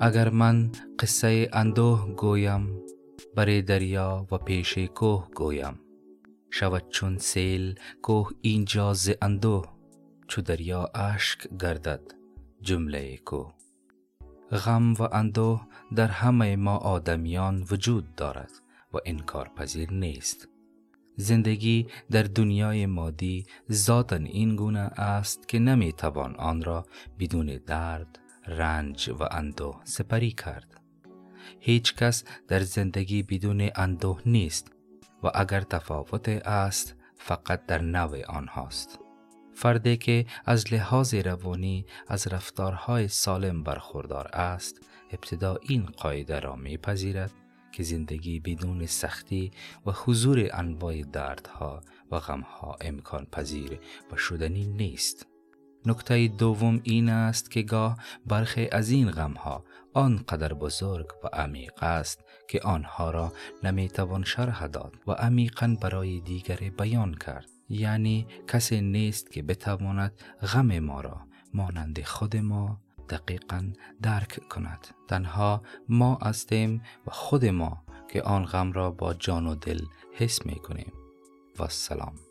اگر من قصه اندوه گویم بر دریا و پیش کوه گویم. شود چون سیل کوه اینجا ز اندوه چو دریا اشک گردد جمله کوه. غم و اندوه در همه ما آدمیان وجود دارد و انکار پذیر نیست. زندگی در دنیای مادی ذاتا این گونه است که نمی توان آن را بدون درد رنج و اندوه سپری کرد. هیچ کس در زندگی بدون اندوه نیست و اگر تفاوت است فقط در نوع آنهاست. فردی که از لحاظ روانی از رفتارهای سالم برخوردار است ابتدا این قاعده را میپذیرد که زندگی بدون سختی و حضور انواع دردها و غمها امکان پذیر و شدنی نیست. نکته دوم این است که گاه برخی از این غمها آنقدر بزرگ و عمیق است که آنها را نمی‌توان شرح داد و عمیقا برای دیگر بیان کرد. یعنی کسی نیست که بتواند غم ما را مانند خود ما دقیقا درک کند. تنها ما هستیم و خود ما که آن غم را با جان و دل حس می کنیم و سلام.